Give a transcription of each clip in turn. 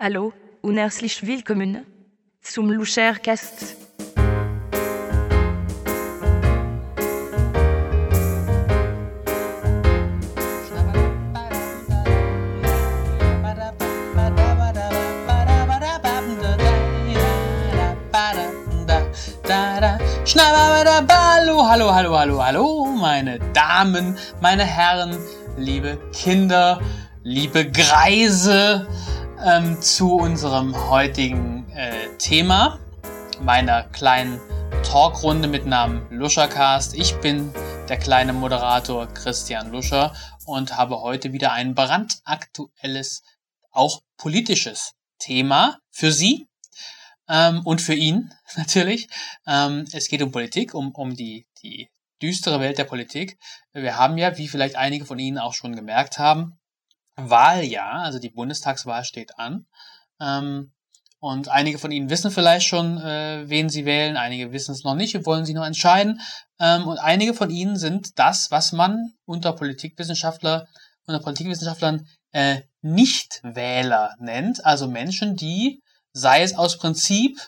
Hallo und herzlich willkommen zum Luchercast. Hallo, hallo, hallo, hallo, hallo, meine Damen, meine Herren, liebe Kinder, liebe Greise, ähm, zu unserem heutigen äh, Thema, meiner kleinen Talkrunde mit Namen Luschercast. Ich bin der kleine Moderator Christian Luscher und habe heute wieder ein brandaktuelles, auch politisches Thema für Sie ähm, und für ihn natürlich. Ähm, es geht um Politik, um, um die, die düstere Welt der Politik. Wir haben ja, wie vielleicht einige von Ihnen auch schon gemerkt haben, Wahljahr, also die Bundestagswahl steht an. Ähm, und einige von Ihnen wissen vielleicht schon, äh, wen sie wählen, einige wissen es noch nicht und wollen sich noch entscheiden. Ähm, und einige von Ihnen sind das, was man unter Politikwissenschaftler, unter Politikwissenschaftlern äh, Nichtwähler nennt, also Menschen, die, sei es aus Prinzip,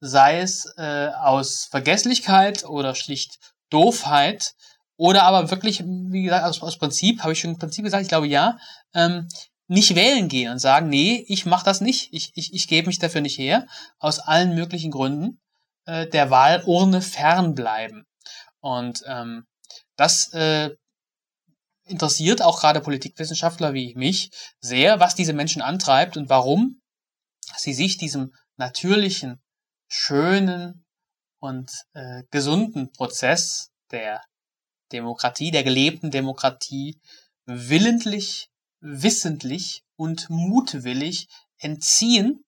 sei es äh, aus Vergesslichkeit oder schlicht Doofheit, oder aber wirklich, wie gesagt, aus, aus Prinzip, habe ich schon im Prinzip gesagt, ich glaube ja, ähm, nicht wählen gehen und sagen, nee, ich mache das nicht, ich, ich, ich gebe mich dafür nicht her, aus allen möglichen Gründen äh, der Wahlurne fernbleiben. Und ähm, das äh, interessiert auch gerade Politikwissenschaftler wie mich sehr, was diese Menschen antreibt und warum sie sich diesem natürlichen, schönen und äh, gesunden Prozess der Demokratie, der gelebten Demokratie, willentlich, wissentlich und mutwillig entziehen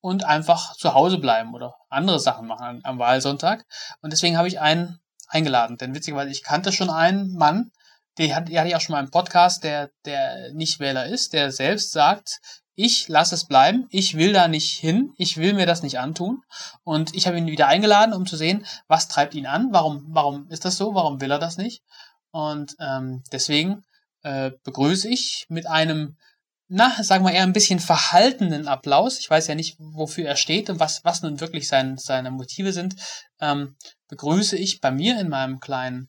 und einfach zu Hause bleiben oder andere Sachen machen am Wahlsonntag. Und deswegen habe ich einen eingeladen. Denn witzigerweise, ich kannte schon einen Mann, den hatte ich auch schon mal im Podcast, der, der nicht Wähler ist, der selbst sagt, ich lasse es bleiben, ich will da nicht hin, ich will mir das nicht antun. Und ich habe ihn wieder eingeladen, um zu sehen, was treibt ihn an, warum, warum ist das so, warum will er das nicht. Und ähm, deswegen äh, begrüße ich mit einem, na, sagen wir eher ein bisschen verhaltenen Applaus. Ich weiß ja nicht, wofür er steht und was, was nun wirklich sein, seine Motive sind. Ähm, begrüße ich bei mir in meinem kleinen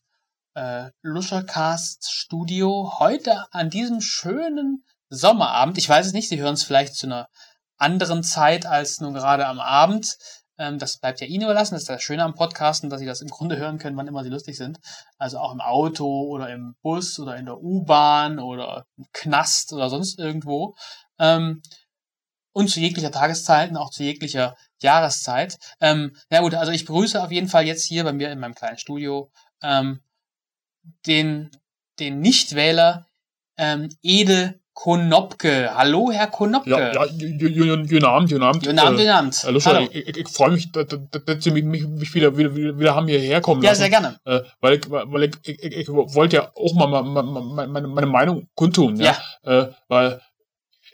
äh, Luschercast-Studio heute an diesem schönen Sommerabend. Ich weiß es nicht, Sie hören es vielleicht zu einer anderen Zeit als nun gerade am Abend. Ähm, das bleibt ja Ihnen überlassen. Das ist das Schöne am Podcasten, dass Sie das im Grunde hören können, wann immer Sie lustig sind. Also auch im Auto oder im Bus oder in der U-Bahn oder im Knast oder sonst irgendwo. Ähm, und zu jeglicher Tageszeit und auch zu jeglicher Jahreszeit. Ähm, ja gut, also ich begrüße auf jeden Fall jetzt hier bei mir in meinem kleinen Studio ähm, den, den Nichtwähler ähm, Ede Konopke. Hallo, Herr Konopke. Ja, ja, guten Abend, guten Abend. Guten Abend, guten Abend. Äh, Hallo, Hallo. Ich, ich, ich freue mich, dass, dass Sie mich, mich wieder, wieder, wieder haben hierher kommen Ja, sehr gerne. Äh, weil ich, weil ich, ich, ich, wollte ja auch mal meine, meine, meine Meinung kundtun. Ja. ja. Äh, weil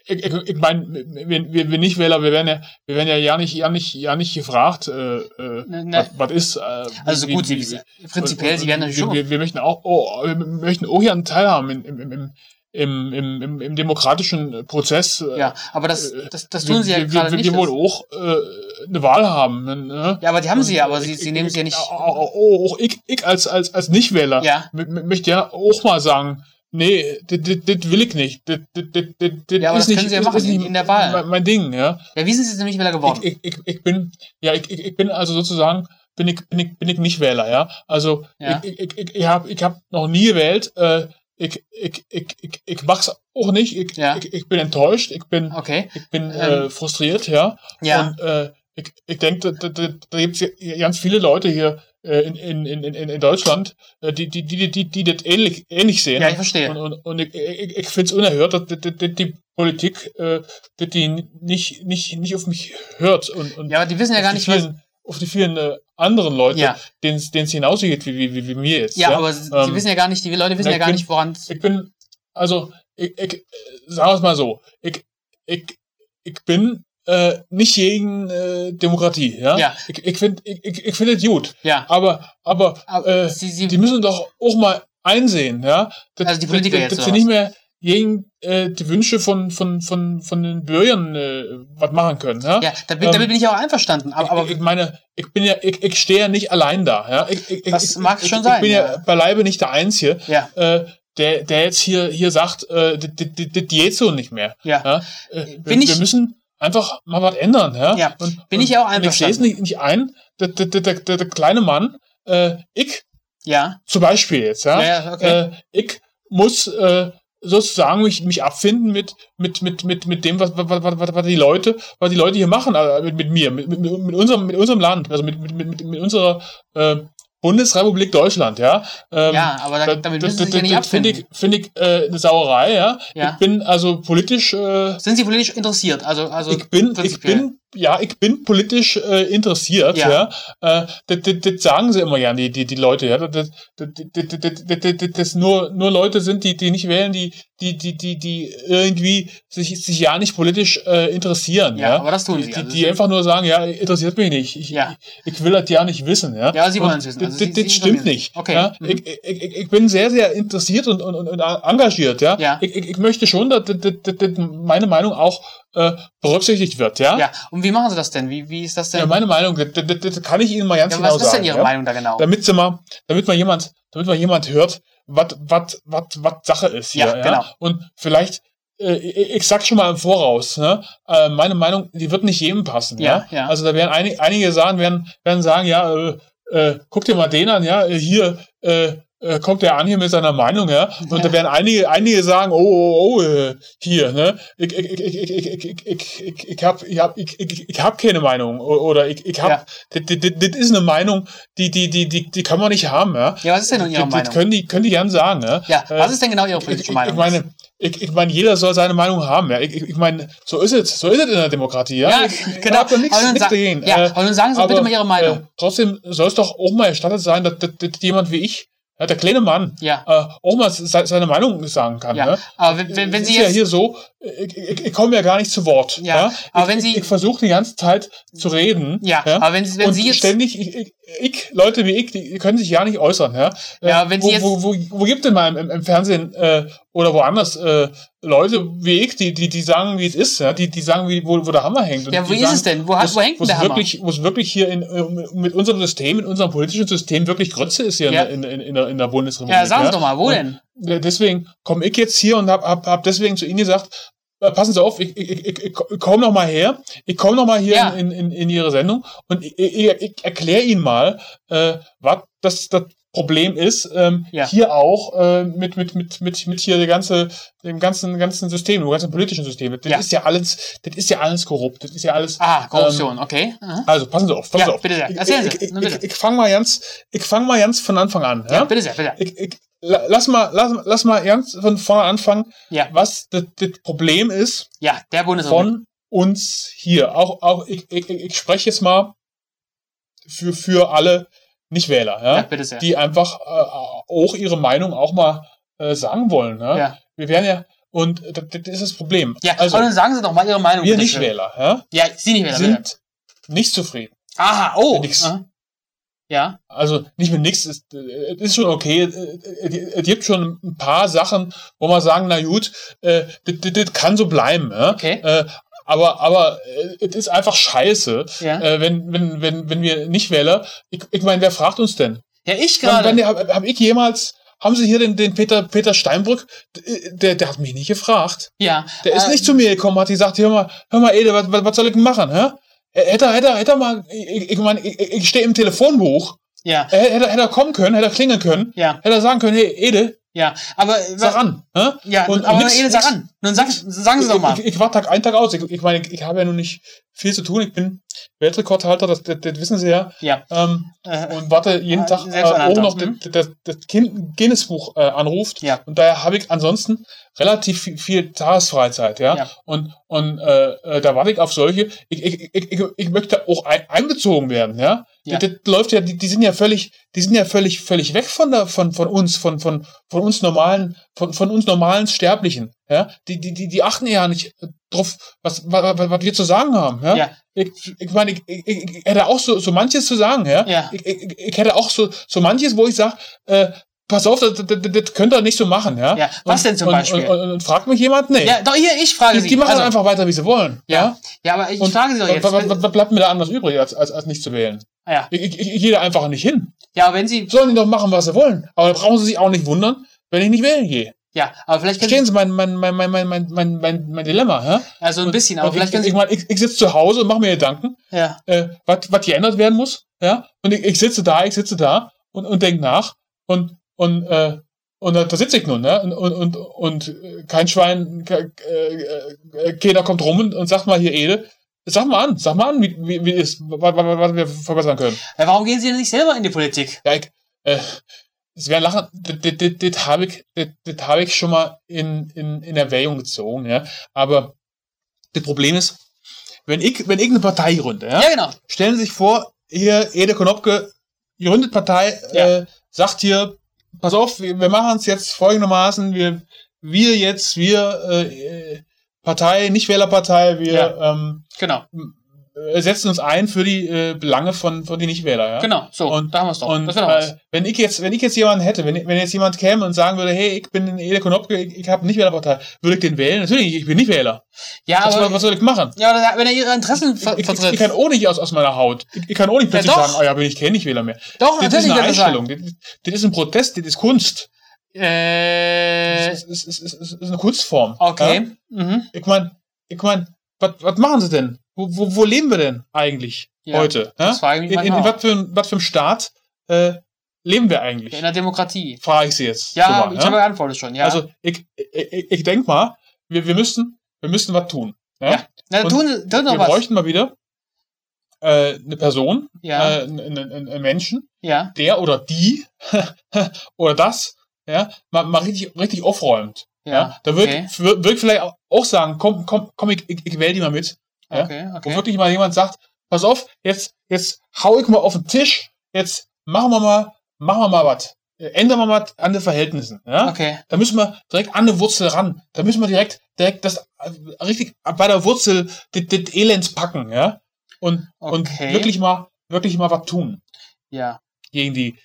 ich, ich, ich meine, wir, wir, wir Nichtwähler, wir werden ja, wir werden ja ja nicht, ja nicht, ja nicht gefragt, äh, äh, ne, ne. Was, ist. Äh, also wie, gut, wie, Sie, prinzipiell, Sie werden natürlich schon. Wir, wir möchten auch, oh, wir möchten auch hier einen Teil haben im, im, im, im, im, im, im demokratischen Prozess. Äh, ja, aber das, das, das tun sie ja gerade nicht. Wir wollen auch äh, eine Wahl haben. Ne? Ja, aber die haben sie ja, aber sie, sie nehmen sie ja nicht. Auch, auch ich, ich als, als, als Nichtwähler ja. möchte ja auch mal sagen, nee, das will ich nicht. Das, das, das, ja, aber das können sie ja machen in, in der Wahl. Mein, mein Ding, ja. Ja, wie sind sie denn nicht Wähler geworden? Ich, ich, ich bin, ja, ich, ich bin also sozusagen bin ich, bin ich, bin ich nicht Wähler, ja. Also ja. ich, ich, ich, ich habe ich hab noch nie gewählt, äh, ich, ich, ich, ich, ich mach's auch nicht. Ich, ja. ich, ich bin enttäuscht, ich bin, okay. ich bin ähm, äh, frustriert, ja. ja. Und äh, ich, ich denke, da, da, da gibt es ganz viele Leute hier äh, in, in, in, in Deutschland, äh, die, die, die, die, die das ähnlich, ähnlich sehen. Ja, ich verstehe. Und, und, und ich, ich, ich finde es unerhört, dass, dass, dass die Politik, äh, die nicht, nicht, nicht auf mich hört. Und, und ja, aber die wissen ja gar nicht, was auf die vielen äh, anderen Leute, ja. denen es genauso geht wie, wie, wie, wie mir jetzt. Ja, ja? aber sie ähm, wissen ja gar nicht, die Leute wissen ja gar bin, nicht, woran Ich bin, also, ich, ich sag es mal so, ich, ich, ich bin äh, nicht gegen äh, Demokratie, ja. ja. Ich, ich finde, ich, ich, finde es gut. Ja. Aber, aber, aber äh, sie, sie, die müssen doch auch mal einsehen, ja. Das, also die Politiker das, jetzt. Das, das nicht mehr, gegen äh, die Wünsche von, von, von, von den Bürgern äh, was machen können. Ja, ja damit, ähm, damit bin ich auch einverstanden. Aber, aber ich, ich meine, ich bin ja, ich, ich stehe ja nicht allein da. Ja? Ich, ich, das mag schon ich, sein. Ich bin ja, ja beileibe nicht der Einzige, ja. äh, der, der jetzt hier, hier sagt, äh, das geht so nicht mehr. Ja. ja? Äh, bin wir, ich, wir müssen einfach mal was ändern. Ja, ja. Und, bin ich auch einverstanden. Ich sehe es nicht, nicht ein, der, der, der, der, der kleine Mann, äh, ich, ja. zum Beispiel jetzt, ja, ja okay. äh, ich muss äh, sozusagen mich, mich abfinden mit, mit, mit, mit, mit dem, was, was, was, was die Leute, was die Leute hier machen, also mit, mit mir, mit, mit, mit, unserem, mit unserem Land, also mit, mit, mit, mit unserer äh, Bundesrepublik Deutschland, ja. Ähm, ja, aber da, damit müssen Sie sich ja nicht abfinden. Finde ich, find ich äh, eine Sauerei, ja. ja. Ich bin also politisch. Äh, Sind Sie politisch interessiert? Also, also ich bin, ich bin ja, ich bin politisch äh, interessiert, ja. ja. Äh, das, das, das sagen sie immer ja, die, die, die Leute, ja. Das, das, das, das, das, das nur, nur Leute sind, die, die nicht wählen, die, die, die, die, die irgendwie sich, sich ja nicht politisch äh, interessieren, ja. ja. aber das tun sie. Die, also die einfach nur sagen, ja, interessiert mich nicht. Ich, ja. ich, ich will das ja nicht wissen, ja. Ja, sie wollen es wissen. Also das, das, das stimmt nicht. Okay. Ja? Mhm. Ich, ich, ich bin sehr, sehr interessiert und, und, und engagiert, ja. ja. Ich, ich, ich möchte schon, dass, dass, dass, dass meine Meinung auch äh, berücksichtigt wird, ja? Ja, und wie machen Sie das denn? Wie, wie ist das denn? Ja, meine Meinung, das, das, das kann ich Ihnen mal ganz ja, genau sagen. Was ist denn Ihre ja? Meinung da genau? Damit Sie mal, damit mal jemand, damit mal jemand hört, was, was, was, was Sache ist hier, ja, ja? genau. Und vielleicht, äh, ich sag schon mal im Voraus, ne? Äh, meine Meinung, die wird nicht jedem passen, ja? ja? ja. Also da werden einige, einige sagen, werden, werden sagen, ja, äh, äh, guck dir mal den an, ja, hier, äh, kommt er an hier mit seiner Meinung, ja. Und da werden einige, einige sagen, oh, oh, oh, hier, ne? Ich, ich, ich, ich, ich, ich, ich, ich hab, ich hab, ich, ich, ich hab keine Meinung. Oder ich, ich hab, ja. das das ist eine Meinung, die, die, die, die, die kann man nicht haben, ja. Ja, was ist denn nun Ihre Meinung? Das können die, können die gern sagen, ja? Ja, was ist denn genau Ihre politische Meinung? Ich meine, ich, ich meine, jeder soll seine Meinung haben. Ja. Ich, ich, ich meine, so ist es, so ist es in der Demokratie. Ja, ja ich, genau. Ich nichts, aber, nun nichts ja, äh, aber nun sagen Sie aber, bitte mal Ihre Meinung. Äh, trotzdem soll es doch auch mal erstattet sein, dass, dass, dass jemand wie ich ja, der kleine Mann, Ja. äh, auch mal se seine Meinung sagen kann. Ja, ne? aber wenn, wenn, wenn Sie ist ja jetzt, hier so, ich, ich, ich komme ja gar nicht zu Wort. Ja, Ja, aber ich, wenn Sie- ich, ich versuche die ganze Zeit zu reden. ja, aber wenn Sie, wenn und Sie jetzt, ständig, ich, ich, Leute wie ich, die können sich ja nicht äußern. Ja, Ja, wenn wo, Sie jetzt- wo, wo, wo gibt denn mal im, im Fernsehen äh, oder woanders äh, Leute wie ich, die, die, die sagen, wie es ist, ja, die, die sagen, wie, wo, wo der Hammer hängt. Und Ja, wo ist sagen, es denn? Wo hat- wo hängt der Hammer? wirklich, Wo es wirklich hier in, äh, mit unserem System, in unserem politischen System wirklich Grütze ist hier Ja. in, in, in, der, in der Bundesrepublik. ja, sagen Sie doch mal, wo Und denn? Deswegen komme ich jetzt hier und hab, hab, hab deswegen zu Ihnen gesagt, äh, passen Sie auf, ich, ich, ich, ich, ich komme noch mal her, ich komme noch mal hier Ja. in, in, in Ihre Sendung und ich, ich, ich erkläre Ihnen mal, äh, was das, das Problem ist, ähm, Ja. hier auch äh, mit, mit, mit, mit, mit hier der ganze, dem ganzen, ganzen System, dem ganzen politischen System. Das Ja. ist ja alles, das ist ja alles korrupt, das ist ja alles. Ah, Korruption, okay. Aha. Also passen Sie auf, passen Ja, Sie auf. bitte sehr. Ich, Sie. ich, ich, bitte. ich, ich fange mal ganz, ich fange mal ganz von Anfang an. Ja, bitte sehr, bitte. ich, ich, la- lass mal, lass, lass mal ganz von vorne anfangen, Ja, was das, das Problem ist ja, der Bundesrepublik. von uns hier. Auch, auch ich, ich, ich ich spreche jetzt mal für, für alle Nichtwähler, ja, Ja, sehr. die einfach äh, auch ihre Meinung auch mal äh, sagen wollen. Ja? Ja. Wir werden ja, und das, das ist das Problem. Ja, also, aber dann sagen Sie doch mal Ihre Meinung. wir. Nichtwähler ja, Ja, Sie nicht bitte. sind nicht zufrieden. Aha, oh. Ja, nix. Aha. Ja, Also nicht mit nichts, ist, äh, ist schon okay. Äh, Es gibt schon ein paar Sachen, wo man sagen, na gut, äh, das, das, das kann so bleiben. Ja? Okay. Äh, aber aber äh, es ist einfach scheiße, ja. äh, wenn, wenn, wenn, wenn wir nicht wählen. Ich, ich meine, wer fragt uns denn? Ja, ich gerade. hab, hab ich jemals, haben Sie hier den, den Peter, Peter Steinbrück, der, der hat mich nicht gefragt. Ja. Der ist äh, nicht zu mir gekommen, hat gesagt, hör mal, hör mal, Ede, was, was, was soll ich denn machen? Hä? Hätte er, hätte er, hätte er mal, ich, ich meine, ich, ich stehe im Telefonbuch, Ja, hätte, er- hätte er kommen können, hätte er klingeln können, ja, hätte er sagen können, hey, Ede, ja. Aber, äh, sag an. Hä? ja, Und aber nix- Ede, sag nix- an. Nun sag, sagen Sie doch mal. Ich, ich, ich war Tag ein, Tag aus. Ich, ich meine, ich, ich habe ja nun nicht viel zu tun. Ich bin Weltrekordhalter, das, das, das wissen Sie ja. Ja. Ähm, Äh, und warte jeden äh, Tag äh, auch noch Mhm. das, das, das Guinness-Buch äh, anruft. Ja. Und daher habe ich ansonsten relativ viel, viel Tagesfreizeit, ja. Ja. Und, und äh, äh, da warte ich auf solche. Ich, ich, ich, ich, ich möchte auch ein, einbezogen werden, ja. Ja. Das, das läuft ja, die, die sind ja völlig, die sind ja völlig, völlig weg von der, von, von uns, von, von, von uns normalen, von, von uns normalen Sterblichen, ja. Die, die, die, die achten ja nicht drauf, was, was, was, wir zu sagen haben, ja. Ja. Ich, ich meine, ich, ich, ich hätte auch so, so manches zu sagen, ja. Ja. Ich, ich, ich hätte auch so, so manches, wo ich sage, äh, pass auf, das, das, das könnt ihr nicht so machen, ja? Ja, was und, denn zum und, Beispiel? Und, und, und fragt mich jemand? Nee. Ja, doch, hier, ich frage die, Sie. die machen also, einfach weiter, wie sie wollen. ja. ja, aber ich frage Sie doch jetzt. Was, bleibt mir da anders übrig, als, als, als nicht zu wählen? ja. Ich, ich, ich gehe da einfach nicht hin. ja, wenn Sie, Sollen die doch machen, was sie wollen. Aber da brauchen sie sich auch nicht wundern, wenn ich nicht wählen gehe. ja, aber vielleicht können Verstehen Sie mein, mein, mein, mein, mein, mein, mein, mein, mein Dilemma, ja? Also ein bisschen, aber Und vielleicht ich, können ich, Sie, mein, ich, ich sitze zu Hause und mache mir Gedanken, ja, äh, was was geändert werden muss, ja? Und ich, ich sitze da, ich sitze da und, und denke nach und, und, äh, und da, da sitze ich nun, ne? Und, und, und, und äh, kein Schwein, ke- äh, äh, keiner kommt rum und, und sagt mal hier, Ede, sag mal an, sag mal an, wie, wie, wie ist, was, was, was wir verbessern können. ja, warum gehen Sie denn nicht selber in die Politik? Ja, ich, äh, es wäre lachen, das, habe ich, das, das habe ich schon mal in, in, in Erwägung gezogen, ja. Aber das Problem ist, wenn ich, wenn ich eine Partei gründe, ja, Ja, genau. stellen Sie sich vor, hier, Ede Konopke, gründet Partei, Ja. äh, sagt hier, pass auf, wir, wir machen es jetzt folgendermaßen, wir, wir jetzt, wir, äh, Partei, Nichtwählerpartei, wir, Ja. ähm, Genau. Äh, setzen uns ein für die äh, Belange von, von den Nichtwähler, ja. Genau. So, Und- da haben wir es doch. Und das wäre doch was. äh, wenn ich jetzt, wenn ich jetzt jemanden hätte, wenn, wenn jetzt jemand käme und sagen würde, hey, ich bin in Ede Konopke, ich, ich habe nicht Wählerpartei, würde ich den wählen? Natürlich, ich bin nicht Wähler. Ja, Was, aber, was soll ich machen? ja, wenn er Ihre Interessen ver Ich, ich, vertritt. ich kann auch nicht aus, aus meiner Haut. Ich, ich kann auch nicht plötzlich doch. sagen, oh ja, bin ich kein Nicht-Wähler mehr. doch, Das ist natürlich eine er sagen. Einstellung. Das, das ist ein Protest, das ist Kunst. Äh, Das ist, ist, ist, ist, ist eine Kunstform. okay. Mhm. Ja? Ich meine, ich mein, was machen sie denn? Wo, wo, wo leben wir denn eigentlich Ja, heute? Das mich In, in, in manchmal was für, ein- was für einem Staat äh, leben wir eigentlich? In der Demokratie. Frage ich sie jetzt. Ja, so mal, ich habe geantwortet schon, ja. Also ich, ich, ich, denke mal, wir, wir müssten, wir müssten was tun. Ja? Ja, Na, tun, tun wir was. bräuchten mal wieder äh, eine Person, Ja, äh, einen, Menschen, ja, der oder die oder das, ja, mal, mal richtig, richtig aufräumt. ja. Ja, da würde okay. ich, würd ich vielleicht auch- auch sagen, komm, komm, komm, ich, ich, ich wähle die mal mit. Ja. Okay, Wo okay. wirklich mal jemand sagt, pass auf, jetzt, jetzt hau ich mal auf den Tisch, jetzt machen wir mal, machen wir mal was. Ändern wir mal an den Verhältnissen. Ja? Okay. Da müssen wir direkt an eine Wurzel ran. Da müssen wir direkt, direkt das äh, richtig bei der Wurzel das, Elends packen, ja. Und, und Okay. wirklich mal, wirklich mal was tun Ja, gegen die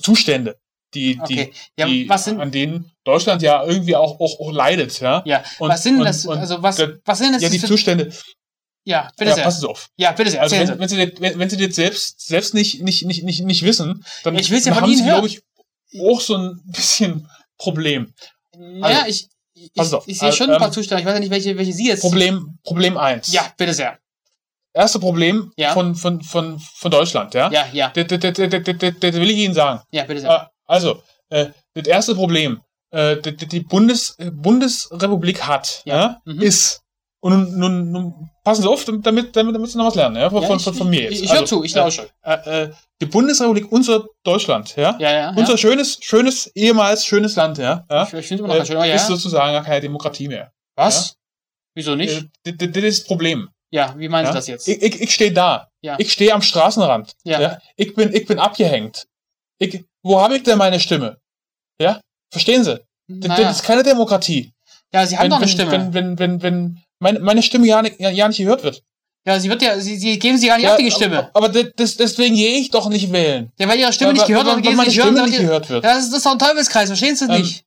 Zustände, die, okay. die, Ja, die sind, an denen Deutschland ja irgendwie auch, auch, auch leidet, ja. ja, Und, was sind und, das, und, also was, was sind das ja, die für, Zustände. Ja, bitte Ja, sehr. Sie auf. Ja, bitte sehr, Also wenn, Sie. wenn, Sie das, wenn, wenn Sie das selbst, selbst nicht, nicht, nicht, nicht, nicht wissen, dann Ich will's ja haben Sie, glaube ich, auch so ein bisschen Problem. Ja, also, ich, ich, pass auf, ich sehe schon ein ähm, paar Zustände. Ich weiß ja nicht, welche, welche Sie jetzt. Problem, Problem eins. Ja, bitte sehr. Erste Problem Ja. von, von, von, von Deutschland, ja. Ja, ja, Das, das, das, das, das, das, das will ich Ihnen sagen. ja, bitte sehr. Äh, Also, äh, das erste Problem, äh, die, die Bundes, äh, Bundesrepublik hat, Ja. ja, Mhm. ist, und nun, nun, nun passen Sie auf, damit, damit, damit Sie noch was lernen, ja, von, Ja, ich, von, von mir jetzt. Ich, ich höre Also, zu, ich lausche. Äh, äh, die Bundesrepublik, unser Deutschland, ja, Ja, ja. unser schönes, schönes, ehemals schönes Land, ja, ja Ich, ich immer noch äh, schön. Ja. ist sozusagen gar keine Demokratie mehr. Was? Wieso nicht? Äh, das, ist das Problem. ja, wie meinen Ja? Sie das jetzt? Ich, ich, ich stehe da. Ja. Ich stehe am Straßenrand. Ja. Ich bin, ich bin abgehängt. Ich, wo habe ich denn meine Stimme? Ja? Verstehen Sie? Das, Naja. das ist keine Demokratie. Ja, Sie haben wenn, doch eine wenn, Stimme. Wenn, wenn, wenn, wenn meine, meine Stimme ja nicht, ja, ja nicht gehört wird. ja, Sie wird ja, Sie, Sie geben Sie gar nicht ja, ab, die Stimme. Aber, aber das, deswegen gehe ich doch nicht wählen. Ja, weil Ihre Stimme Weil- nicht gehört wird, gehen Sie nicht hören. Stimme nicht gehört wird. Ja, das ist, das ist doch ein Teufelskreis, verstehen Sie das Ähm, nicht?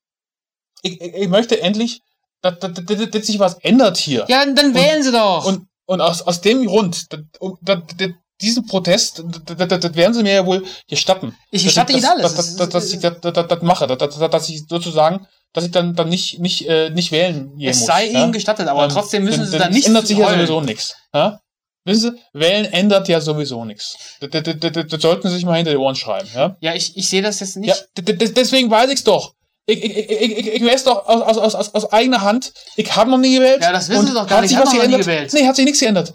Ich, ich, ich möchte endlich, dass, dass, dass, dass sich was ändert hier. Ja, dann, wählen Sie doch. Und, und aus, aus dem Grund, das, das, das, diesen Protest, das, werden sie mir ja wohl gestatten. ich gestatte ich, Ihnen alles. Dass, ich das, das, das, das mache, dass, ich sozusagen, dass ich dann, dann nicht, nicht, äh, nicht wählen gehen es muss. sei ja? Ihnen gestattet, aber Ähm, trotzdem müssen denn- Sie dann es nicht ändert sich ja heulen. sowieso nichts. Ja? Wissen Sie, wählen ändert ja sowieso nichts. Das, das, sollten Sie sich mal hinter die Ohren schreiben. Ja? Ja, ich, ich sehe das jetzt nicht. Ja, deswegen weiß ich's doch. Ich, ich, ich, ich, ich weiß doch aus, aus, aus, aus, eigener Hand. Ich habe noch nie gewählt. Ja, das wissen Sie doch gar hat nicht. sich Sie was haben noch nie geändert? gewählt. Nee, hat sich nichts geändert.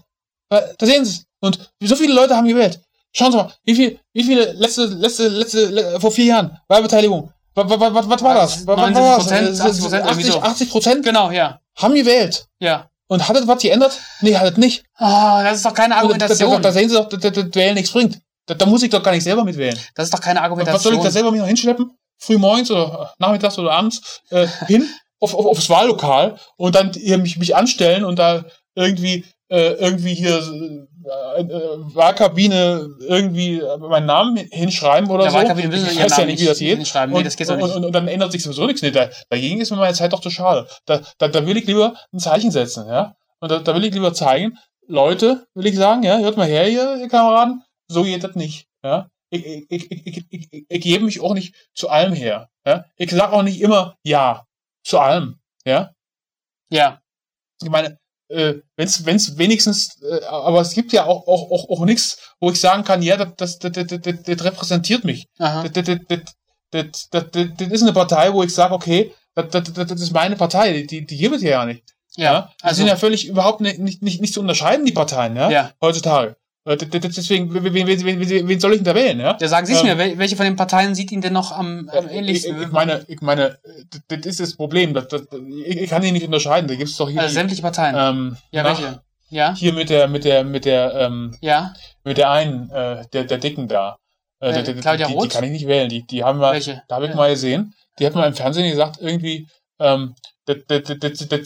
Weil, Da sehen Sie Und so viele Leute haben gewählt. Schauen Sie mal, wie viel, wie viele letzte, letzte, letzte, le- vor vier Jahren Wahlbeteiligung. Was, was, was, was war das? Was, was war das? 79%, 80%, irgendwie 80, so. 80 Prozent Genau, ja. haben gewählt. Ja. Und hat das was geändert? Nee, hat es nicht. Ah, das ist doch keine Und da, da, da, Argumentation. da sehen Sie doch, dass das Wählen nichts bringt. Da, da muss ich doch gar nicht selber mitwählen. Das ist doch keine Was soll ich Argumentation. da selber mich noch hinschleppen? Früh morgens oder nachmittags oder abends äh, hin auf, auf, aufs Wahllokal und dann mich, mich anstellen und da irgendwie äh, irgendwie hier äh, äh, Wahlkabine irgendwie meinen Namen hinschreiben oder Ja, so. Wahlkabine müssen ich weiß ja nicht, wie das geht. hinschreiben. Nee, und, das geht und, nicht. Und, und dann ändert sich sowieso nichts. Nee, da, dagegen ist mir meine Zeit doch zu schade. Da, da, da will ich lieber ein Zeichen setzen, ja. Und da, da will ich lieber zeigen, Leute, will ich sagen, ja, hört mal her, ihr, ihr Kameraden, so geht das nicht, ja. Ich, ich, ich, ich, ich, gebe mich auch nicht zu allem her, ja. Ich sag auch nicht immer ja zu allem, ja. Ja, Ich meine, äh, wenn's, wenn's wenigstens, äh, aber es gibt ja auch, auch, auch, auch nichts, wo ich sagen kann, ja, das, das, das, das, das, das repräsentiert mich. Das, das, das, das, das, das, das ist eine Partei, wo ich sage, okay, das, das, das, das ist meine Partei, die, die gibt es ja nicht. Ja, Die also, sind ja völlig überhaupt nicht, nicht, nicht, nicht zu unterscheiden, die Parteien, ja, ja. heutzutage. Äh, Deswegen, wen, wen, wen, soll ich denn da wählen, ja? Ja, sagen Sie es Ähm, mir, wel- welche von den Parteien sieht Ihnen denn noch am, am Ich, ähnlichsten? ich meine, ich meine, das, ist das Problem. Das, das, ich, ich kann die nicht unterscheiden. Da gibt es doch hier, also die, sämtliche Parteien. ähm, ja, na, welche? Ja, hier mit der, mit der, mit der, ähm, ja, mit der einen, äh, der, der Dicken da. Äh, Äh, der, der, Claudia die, die Roth? kann ich nicht wählen. Die, die haben wir, welche? da habe ich ja. mal gesehen, die hat mal im Fernsehen gesagt, irgendwie, ähm, dass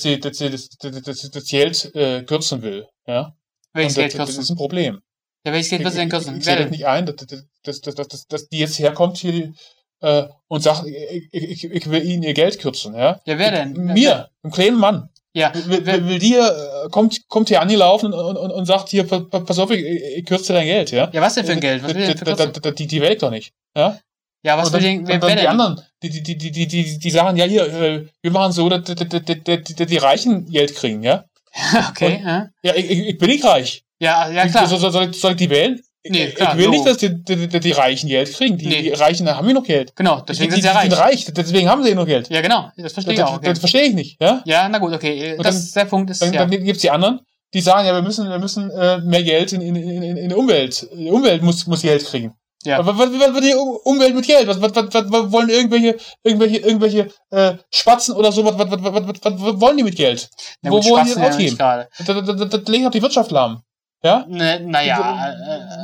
sie das- Geld äh, kürzen will. Ja? Welches Geld das, das ist ein Problem. Ja, welches Geld Ich, wird sie denn ich, kürzen? ich Wer sehe das nicht ein, dass, dass, dass, dass, die jetzt herkommt hier die, äh, und sagt, ich, ich, ich will ihnen ihr Geld kürzen. Ja? Ja, wer denn? Mir, einem kleinen Mann. Ja, Will, wer, will, will die, äh, kommt, kommt hier angelaufen und, und, und sagt hier, pa- pa- pass auf, ich, ich kürze dir dein Geld. Ja? ja, was denn für ein Geld? Was will denn für Die, die wählt doch nicht. Ja? Ja, was und will denn, wer, wer die anderen, die, die, die, die, die, die sagen, ja hier, äh, wir machen so, dass, dass, dass, dass die Reichen Geld kriegen, ja? okay, Und- ja. Ja, ich, ich ich bin nicht reich. Ja, ja, klar. Soll, soll, soll ich die wählen? Nee, Ich- klar, ich will so. nicht, dass die, die, die, die Reichen Geld kriegen. Die, Nee. Reichen haben ja noch Geld. Genau, deswegen die, sind sie ja reich. sind reich, deswegen haben sie ja noch Geld. Ja, genau, das verstehe ich das, auch. das, Okay. das verstehe ich nicht, ja? Ja, na gut, okay. Und Das dann- der Punkt ist, Dann, ja. dann gibt's die anderen, die sagen, ja, wir müssen, wir müssen äh, mehr Geld in, in, in, in Umwelt. Die Umwelt muss, muss Geld kriegen. Ja. Was, was, was, was die Umwelt mit Geld? Was, was, was, was wollen irgendwelche, irgendwelche, irgendwelche äh, Spatzen oder so? Was, was, was, was, was, was wollen die mit Geld? Na gut, Wo wollen die das ausgeben? Ja das, das, das, das legt doch die Wirtschaft lahm. Ja? Ne, naja.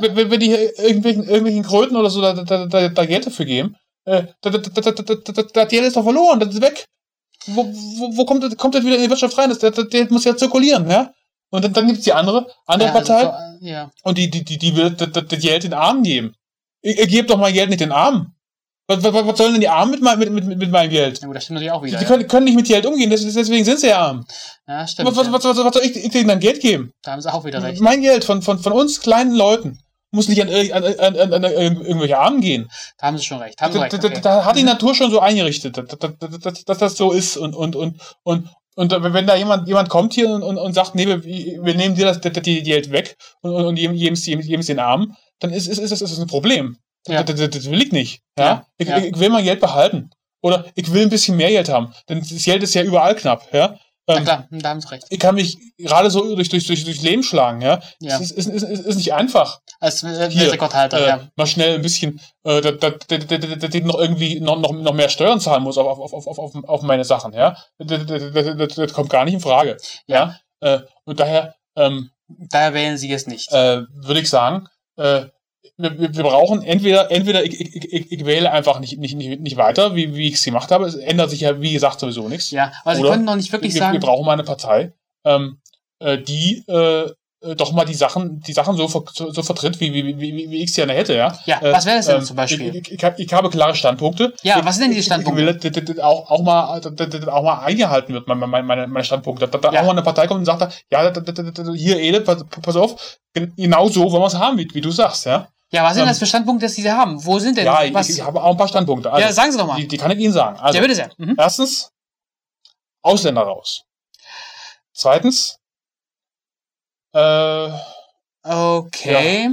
Wenn, wenn, wenn die irgendwelchen, irgendwelchen Kröten oder so da, da, da, da Geld dafür geben, äh, das, das, das, das, das, das Geld ist doch verloren, das ist weg. Wo, wo, wo kommt, das, kommt das wieder in die Wirtschaft rein? Das, das, das muss ja zirkulieren, ja? Und dann, dann gibt es die andere, andere ja, Partei. So, ja. Und die, die, die, die will das, das Geld den Armen geben. Ich, ich gebe doch mein Geld nicht den Armen. Was, was, was sollen denn die Armen mit, mein- mit, mit, mit meinem Geld? ja, gut, das stimmt natürlich auch wieder. die ja. können, können nicht mit Geld umgehen, des- deswegen sind sie ja arm. ja, stimmt. Was, was, was, was, was soll ich, ich denen dann Geld geben? Da haben sie auch wieder recht. Mein Geld von, von, von uns kleinen Leuten muss nicht an, an, an, an, an irgendwelche Armen gehen. Da haben sie schon recht. Haben sie Da, recht. da, Okay. da hat die Natur schon so eingerichtet, dass, dass, das so ist und und und und und wenn da jemand jemand kommt hier und, und, und sagt, nee, wir, wir nehmen dir das, das, die, die Geld weg und, und, und jedem, jedem, jedem den Arm, dann ist, ist, ist, ist, das ein Problem. Ja. Das, das, das will ich nicht. Ja? Ja, Ich, ja. ich will mein Geld behalten. Oder ich will ein bisschen mehr Geld haben. Denn das Geld ist ja überall knapp. Ja? Ja, Ähm, klar, da haben sie recht. ich kann mich gerade so durch, durch, durch, durchs Leben schlagen. Ja? Ja. Es ist, ist, ist, ist, nicht einfach Als äh, hier, Weltrekordhalter, äh, ja. mal schnell ein bisschen, äh, dass noch irgendwie noch, noch, noch mehr Steuern zahlen muss auf, auf, auf, auf, auf, meine Sachen, ja. Das, das, das, kommt gar nicht in Frage. Ja. Äh, und daher ähm, Daher wählen sie es nicht. äh, würde ich sagen, äh, wir, wir brauchen entweder, entweder ich, ich, ich, ich wähle einfach nicht, nicht, nicht, nicht weiter, wie, wie ich es gemacht habe. Es ändert sich ja, wie gesagt, sowieso nichts. ja, aber sie oder konnten noch nicht wirklich wir, sagen. wir brauchen mal eine Partei, ähm, äh, die äh, äh, doch mal die Sachen, die Sachen so, ver so, so vertritt, wie, wie, wie, wie ich es gerne hätte, ja. Ja, Äh, was wäre das denn ähm, zum Beispiel? Ich, ich, ich, hab- ich habe klare Standpunkte. Ja, ich, was sind denn diese Standpunkte? Ich will, dass das- das auch, auch, mal, auch mal eingehalten wird, meine, meine, meine Standpunkte. Dass da Ja. auch mal eine Partei kommt und sagt, ja, hier, Ede, pass, pass auf, genau so wollen wir es haben, wie, wie du sagst, ja. ja, was sind ähm, das für Standpunkte, die sie haben? Wo sind denn? Ja, ich, was? ich habe auch ein paar Standpunkte. Also, ja, sagen Sie doch mal. die, die kann ich Ihnen sagen. Also, ja, bitte sehr. Mhm. Erstens, Ausländer raus. Zweitens, äh, Okay.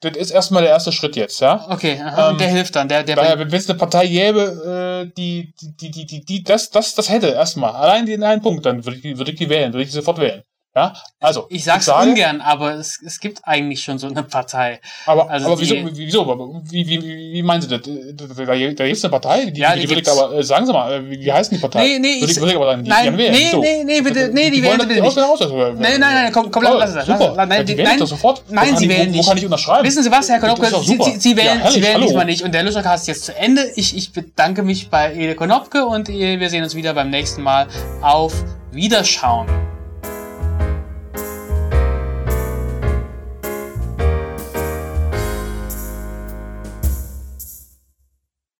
das ist erstmal der erste Schritt jetzt, ja. Okay, aha, Ähm, und der hilft dann. Der, der Daher, wenn es eine Partei gäbe, äh, die, die, die, die, die das, das, das hätte erstmal, allein den einen Punkt, dann würde ich, die- würde ich die wählen, würde ich die sofort wählen. Ja, also. ich sag's sage, ungern, aber es, es gibt eigentlich schon so eine Partei. Aber, also aber wieso, die- wieso, wie, wie, wie, wie meinen Sie das? Da, da ist eine Partei, die, Ja, die, die würde ich gibt's. aber, äh, sagen Sie mal, äh, wie, wie heißt die Partei? Nee, nee, würde ich- ich, würde ich aber sagen, die, Nein, die wählen. nee, Wieso? nee, nee, bitte, nee, die wollen wählen bitte die nicht. Aus. Nein, nein, nein, komm, komm, lass es. Lass super. es. Nein, die- die nein, sofort. Nein, sie ich- wählen nicht. Wo kann ich unterschreiben? Wissen Sie was, Herr Konopke? Sie. Sie, Sie wählen, Ja, Sie wählen diesmal nicht. Und der Luschercast ist jetzt zu Ende. Ich, ich bedanke mich bei Ede Konopke und wir sehen uns wieder beim nächsten Mal. Auf Wiederschauen.